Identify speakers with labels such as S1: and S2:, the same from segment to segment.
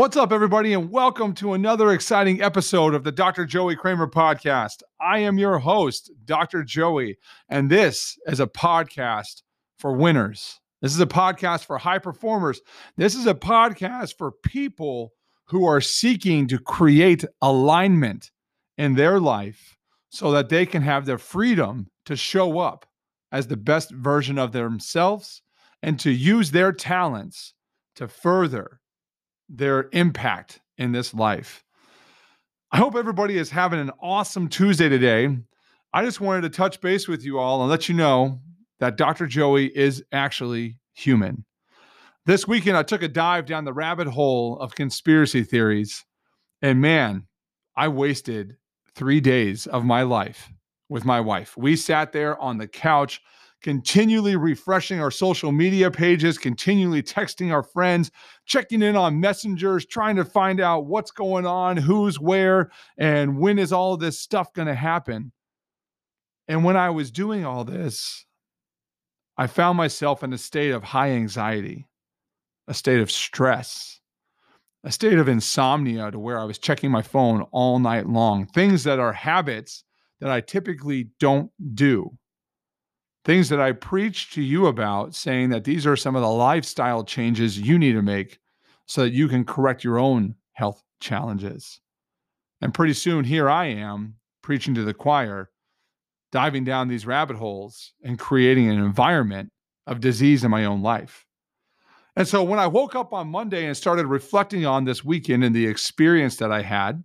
S1: What's up, everybody, and welcome to another exciting episode of the Dr. Joey Kramer podcast. I am your host, Dr. Joey, and this is a podcast for winners. This is a podcast for high performers. This is a podcast for people who are seeking to create alignment in their life so that they can have the freedom to show up as the best version of themselves and to use their talents to further their impact in this life. I hope everybody is having an awesome Tuesday today. I just wanted to touch base with you all and let you know that Dr. Joey is actually human. This weekend, I took a dive down the rabbit hole of conspiracy theories. And man, I wasted three days of my life with my wife. We sat there on the couch continually refreshing our social media pages, continually texting our friends, checking in on messengers, trying to find out what's going on, who's where, and when is all this stuff going to happen. And when I was doing all this, I found myself in a state of high anxiety, a state of stress, a state of insomnia to where I was checking my phone all night long, things that are habits that I typically don't do things that I preach to you about, saying that these are some of the lifestyle changes you need to make so that you can correct your own health challenges. And pretty soon, here I am preaching to the choir, diving down these rabbit holes and creating an environment of disease in my own life. And so when I woke up on Monday and started reflecting on this weekend and the experience that I had,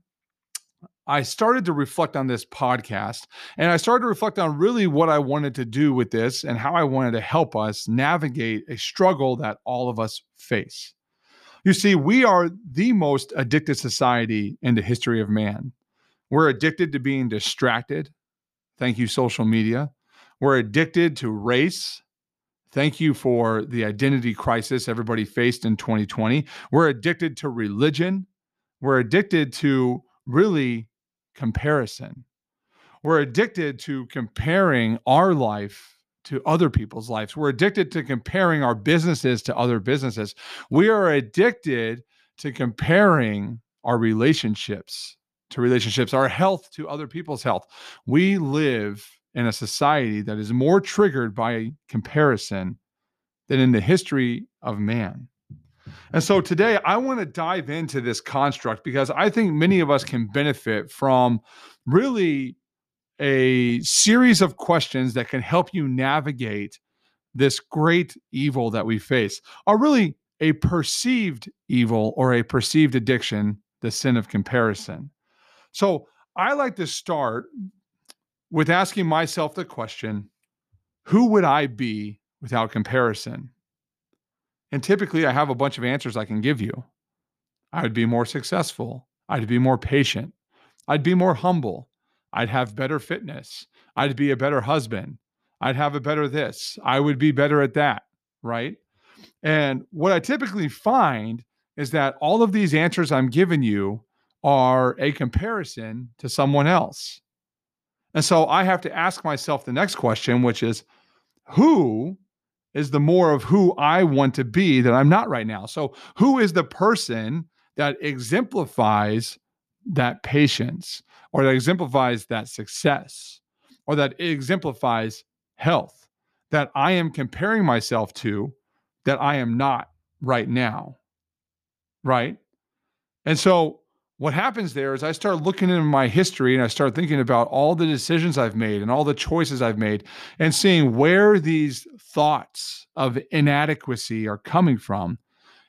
S1: I started to reflect on this podcast and I started to reflect on really what I wanted to do with this and how I wanted to help us navigate a struggle that all of us face. You see, we are the most addicted society in the history of man. We're addicted to being distracted. Thank you, social media. We're addicted to race. Thank you for the identity crisis everybody faced in 2020. We're addicted to religion. We're addicted to really comparison. We're addicted to comparing our life to other people's lives. We're addicted to comparing our businesses to other businesses. We are addicted to comparing our relationships to relationships, our health to other people's health. We live in a society that is more triggered by comparison than in the history of man. And so today I want to dive into this construct because I think many of us can benefit from really a series of questions that can help you navigate this great evil that we face, or really a perceived evil or a perceived addiction, the sin of comparison. So I like to start with asking myself the question who would I be without comparison? And typically, I have a bunch of answers I can give you. I'd be more successful. I'd be more patient. I'd be more humble. I'd have better fitness. I'd be a better husband. I'd have a better this. I would be better at that. Right. And what I typically find is that all of these answers I'm giving you are a comparison to someone else. And so I have to ask myself the next question, which is who is the more of who I want to be that I'm not right now. So, who is the person that exemplifies that patience or that exemplifies that success or that exemplifies health that I am comparing myself to that I am not right now? Right. And so, what happens there is I start looking into my history and I start thinking about all the decisions I've made and all the choices I've made and seeing where these thoughts of inadequacy are coming from.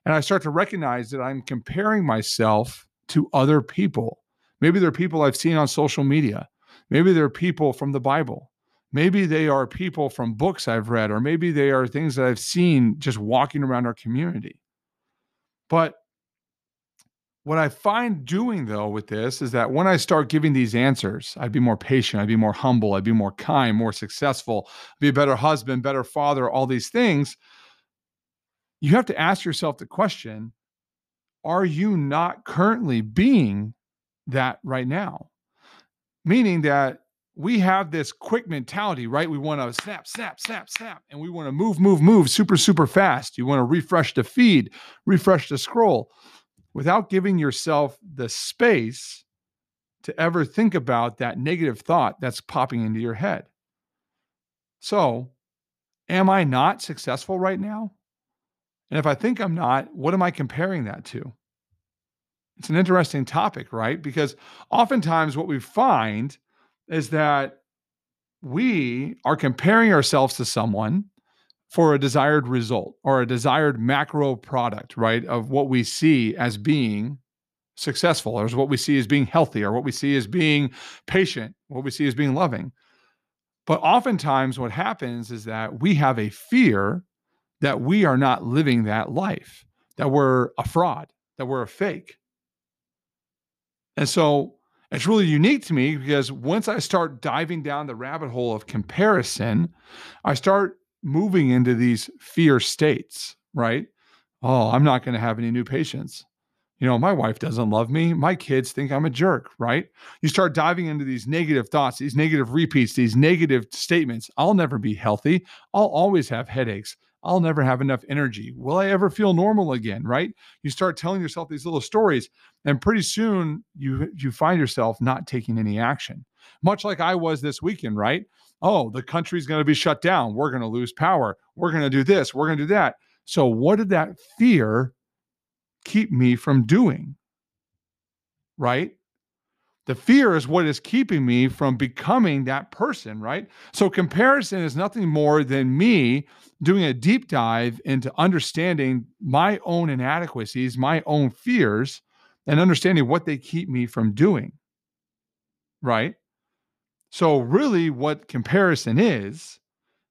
S1: And I start to recognize that I'm comparing myself to other people. Maybe they're people I've seen on social media. Maybe they're people from the Bible. Maybe they are people from books I've read, or maybe they are things that I've seen just walking around our community. But what I find doing though with this is that when I start giving these answers, I'd be more patient, I'd be more humble, I'd be more kind, more successful, be a better husband, better father, all these things. You have to ask yourself the question Are you not currently being that right now? Meaning that we have this quick mentality, right? We want to snap, snap, snap, snap, and we want to move, move, move super, super fast. You want to refresh the feed, refresh the scroll without giving yourself the space to ever think about that negative thought that's popping into your head. So, am I not successful right now? And if I think I'm not, what am I comparing that to? It's an interesting topic, right? Because oftentimes what we find is that we are comparing ourselves to someone for a desired result or a desired macro product, right? Of what we see as being successful, or what we see as being healthy, or what we see as being patient, what we see as being loving. But oftentimes, what happens is that we have a fear that we are not living that life, that we're a fraud, that we're a fake. And so it's really unique to me because once I start diving down the rabbit hole of comparison, I start moving into these fear states, right? Oh, I'm not going to have any new patients. You know, my wife doesn't love me. My kids think I'm a jerk, right? You start diving into these negative thoughts, these negative repeats, these negative statements. I'll never be healthy. I'll always have headaches. I'll never have enough energy. Will I ever feel normal again? Right? You start telling yourself these little stories, and pretty soon you you find yourself not taking any action. Much like I was this weekend, right? Oh, the country's going to be shut down. We're going to lose power. We're going to do this. We're going to do that. So, what did that fear keep me from doing? Right? The fear is what is keeping me from becoming that person, right? So, comparison is nothing more than me doing a deep dive into understanding my own inadequacies, my own fears, and understanding what they keep me from doing, right? So, really, what comparison is,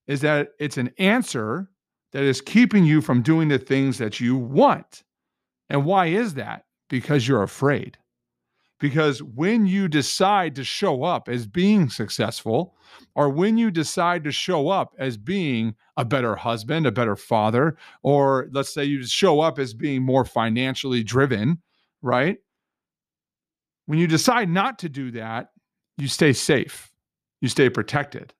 S1: is that it's an answer that is keeping you from doing the things that you want. And why is that? Because you're afraid. Because when you decide to show up as being successful, or when you decide to show up as being a better husband, a better father, or let's say you show up as being more financially driven, right? When you decide not to do that, you stay safe, you stay protected,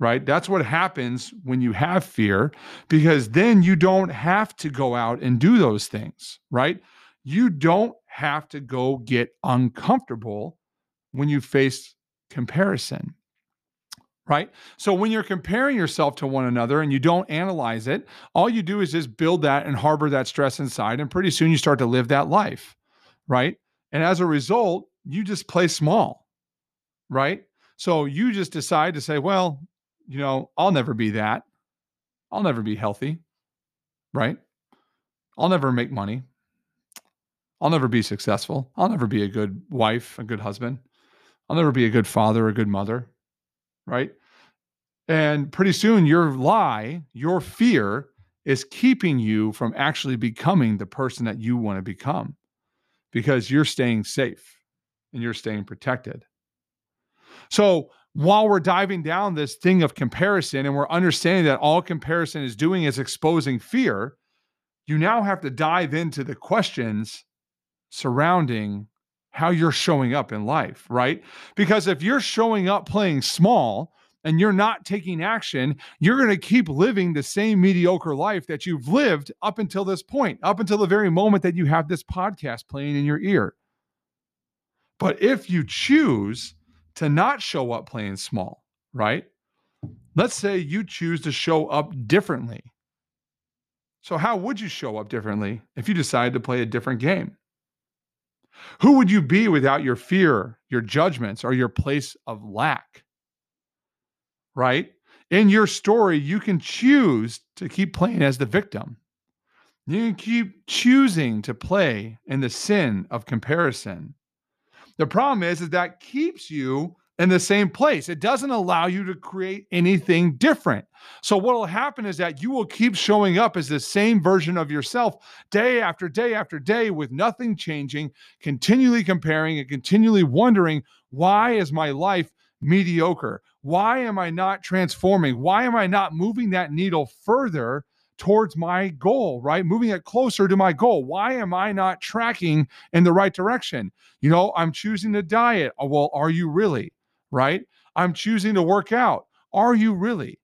S1: right? That's what happens when you have fear, because then you don't have to go out and do those things, right? You don't have to go get uncomfortable when you face comparison. Right. So when you're comparing yourself to one another and you don't analyze it, all you do is just build that and harbor that stress inside. And pretty soon you start to live that life. Right. And as a result, you just play small. Right. So you just decide to say, well, you know, I'll never be that. I'll never be healthy. Right. I'll never make money. I'll never be successful. I'll never be a good wife, a good husband. I'll never be a good father, a good mother. Right. And pretty soon, your lie, your fear is keeping you from actually becoming the person that you want to become because you're staying safe and you're staying protected. So, while we're diving down this thing of comparison and we're understanding that all comparison is doing is exposing fear, you now have to dive into the questions surrounding how you're showing up in life, right? Because if you're showing up playing small and you're not taking action, you're going to keep living the same mediocre life that you've lived up until this point, up until the very moment that you have this podcast playing in your ear. But if you choose to not show up playing small, right? Let's say you choose to show up differently. So, how would you show up differently if you decided to play a different game? Who would you be without your fear, your judgments, or your place of lack? Right? In your story, you can choose to keep playing as the victim. You can keep choosing to play in the sin of comparison. The problem is, is that keeps you in the same place. It doesn't allow you to create anything different. So, what will happen is that you will keep showing up as the same version of yourself day after day after day with nothing changing, continually comparing and continually wondering, why is my life mediocre? Why am I not transforming? Why am I not moving that needle further? Towards my goal, right? Moving it closer to my goal. Why am I not tracking in the right direction? You know, I'm choosing to diet. Oh, well, are you really? right? I'm choosing to work out. Are you really?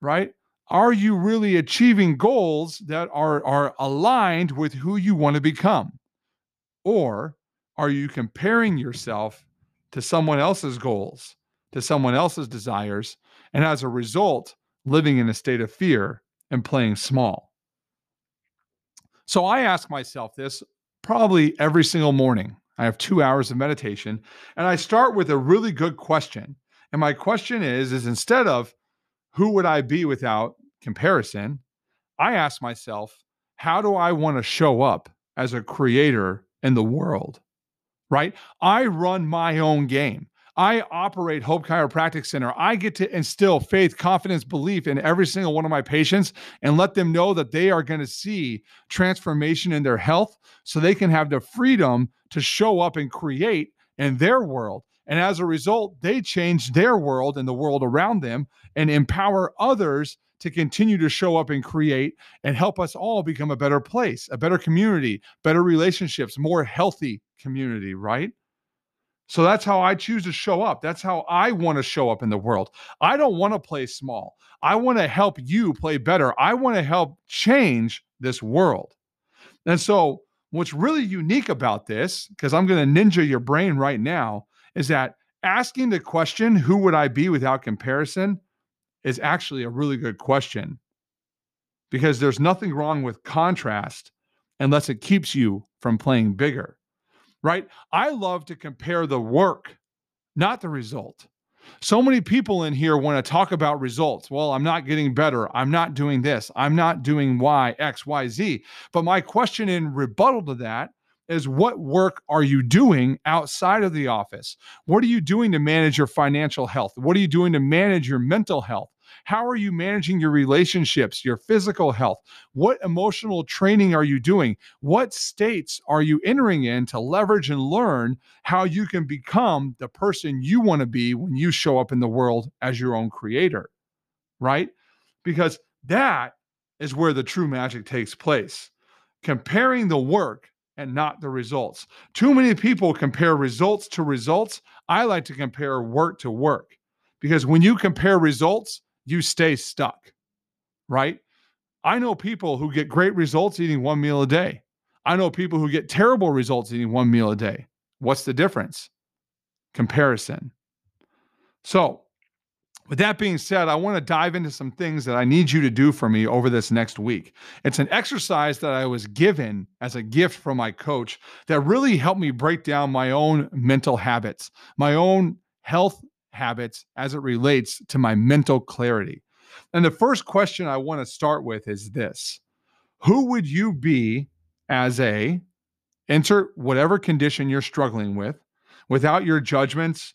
S1: Right? Are you really achieving goals that are, are aligned with who you want to become? Or are you comparing yourself to someone else's goals, to someone else's desires, and as a result, living in a state of fear and playing small? So I ask myself this probably every single morning. I have two hours of meditation, and I start with a really good question. And my question is, is instead of who would I be without comparison, I ask myself, how do I want to show up as a creator in the world? Right? I run my own game. I operate Hope Chiropractic Center. I get to instill faith, confidence, belief in every single one of my patients and let them know that they are going to see transformation in their health so they can have the freedom to show up and create in their world. And as a result, they change their world and the world around them and empower others to continue to show up and create and help us all become a better place, a better community, better relationships, more healthy community, right? So that's how I choose to show up. That's how I want to show up in the world. I don't want to play small. I want to help you play better. I want to help change this world. And so, what's really unique about this, because I'm going to ninja your brain right now, is that asking the question, who would I be without comparison, is actually a really good question because there's nothing wrong with contrast unless it keeps you from playing bigger, right? I love to compare the work, not the result. So many people in here want to talk about results. Well, I'm not getting better. I'm not doing this. I'm not doing Y, X, Y, Z. But my question in rebuttal to that is what work are you doing outside of the office? What are you doing to manage your financial health? What are you doing to manage your mental health? How are you managing your relationships, your physical health? What emotional training are you doing? What states are you entering in to leverage and learn how you can become the person you want to be when you show up in the world as your own creator? Right? Because that is where the true magic takes place. Comparing the work and not the results. Too many people compare results to results. I like to compare work to work because when you compare results, you stay stuck, right? I know people who get great results eating one meal a day. I know people who get terrible results eating one meal a day. What's the difference? Comparison. So, with that being said, I want to dive into some things that I need you to do for me over this next week. It's an exercise that I was given as a gift from my coach that really helped me break down my own mental habits, my own health habits as it relates to my mental clarity. And the first question I want to start with is this Who would you be as a enter whatever condition you're struggling with without your judgments,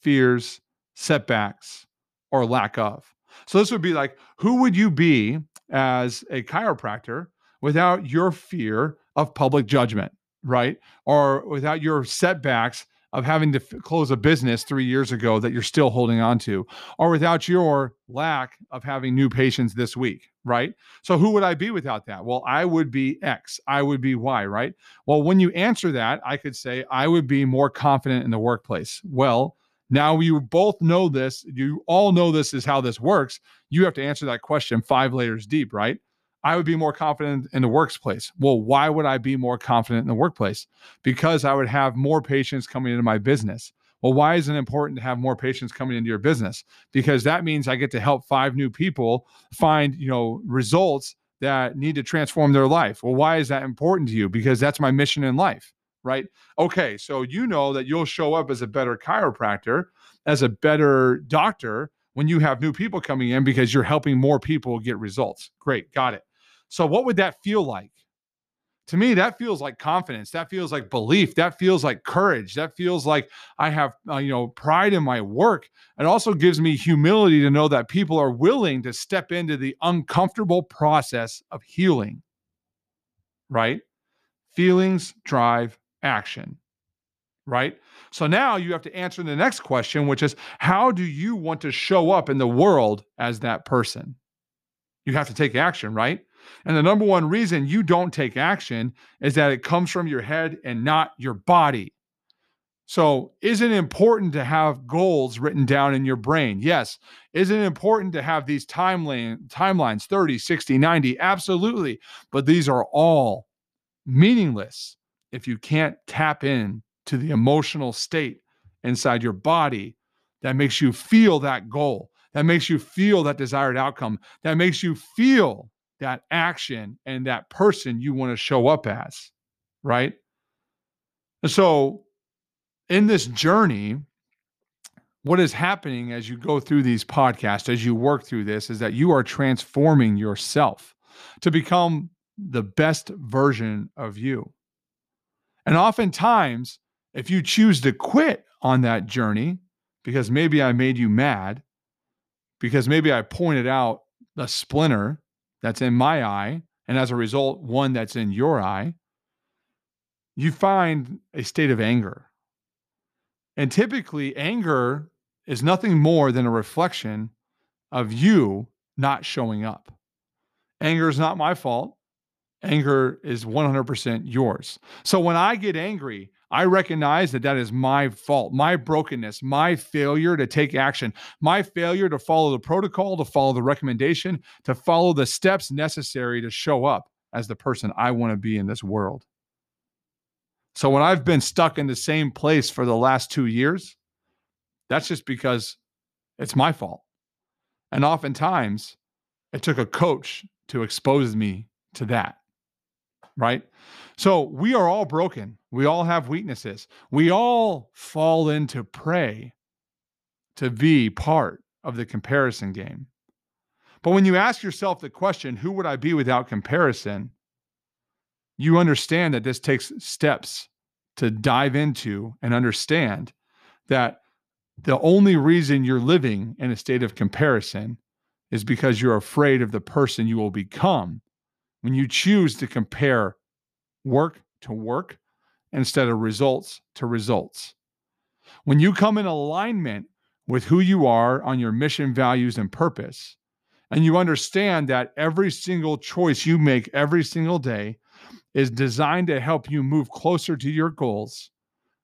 S1: fears, setbacks, or lack of? So this would be like, who would you be as a chiropractor without your fear of public judgment, right? Or without your setbacks of having to f- close a business three years ago that you're still holding on to, or without your lack of having new patients this week, right? So, who would I be without that? Well, I would be X, I would be Y, right? Well, when you answer that, I could say, I would be more confident in the workplace. Well, now you both know this, you all know this is how this works. You have to answer that question five layers deep, right? I would be more confident in the workplace. Well, why would I be more confident in the workplace? Because I would have more patients coming into my business. Well, why is it important to have more patients coming into your business? Because that means I get to help five new people find, you know, results that need to transform their life. Well, why is that important to you? Because that's my mission in life, right? Okay, so you know that you'll show up as a better chiropractor, as a better doctor when you have new people coming in because you're helping more people get results. Great, got it. So, what would that feel like? To me, that feels like confidence. That feels like belief. That feels like courage. That feels like I have, uh, you know, pride in my work. It also gives me humility to know that people are willing to step into the uncomfortable process of healing. Right? Feelings drive action. Right? So now you have to answer the next question, which is how do you want to show up in the world as that person? You have to take action, right? And the number one reason you don't take action is that it comes from your head and not your body. So, is it important to have goals written down in your brain? Yes. Is it important to have these timeline, timelines 30, 60, 90? Absolutely. But these are all meaningless if you can't tap in to the emotional state inside your body that makes you feel that goal, that makes you feel that desired outcome, that makes you feel that action and that person you want to show up as, right? And so, in this journey, what is happening as you go through these podcasts, as you work through this, is that you are transforming yourself to become the best version of you. And oftentimes, if you choose to quit on that journey, because maybe I made you mad, because maybe I pointed out the splinter that's in my eye, and as a result, one that's in your eye, you find a state of anger. And typically, anger is nothing more than a reflection of you not showing up. Anger is not my fault. Anger is 100% yours. So when I get angry, I recognize that that is my fault, my brokenness, my failure to take action, my failure to follow the protocol, to follow the recommendation, to follow the steps necessary to show up as the person I want to be in this world. So when I've been stuck in the same place for the last two years, that's just because it's my fault. And oftentimes it took a coach to expose me to that. Right. So we are all broken. We all have weaknesses. We all fall into prey to be part of the comparison game. But when you ask yourself the question, who would I be without comparison? You understand that this takes steps to dive into and understand that the only reason you're living in a state of comparison is because you're afraid of the person you will become when you choose to compare work to work instead of results to results. When you come in alignment with who you are on your mission, values, and purpose, and you understand that every single choice you make every single day is designed to help you move closer to your goals,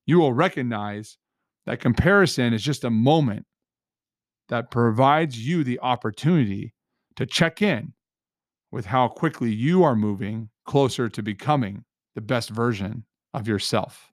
S1: you will recognize that comparison is just a moment that provides you the opportunity to check in with how quickly you are moving closer to becoming the best version of yourself.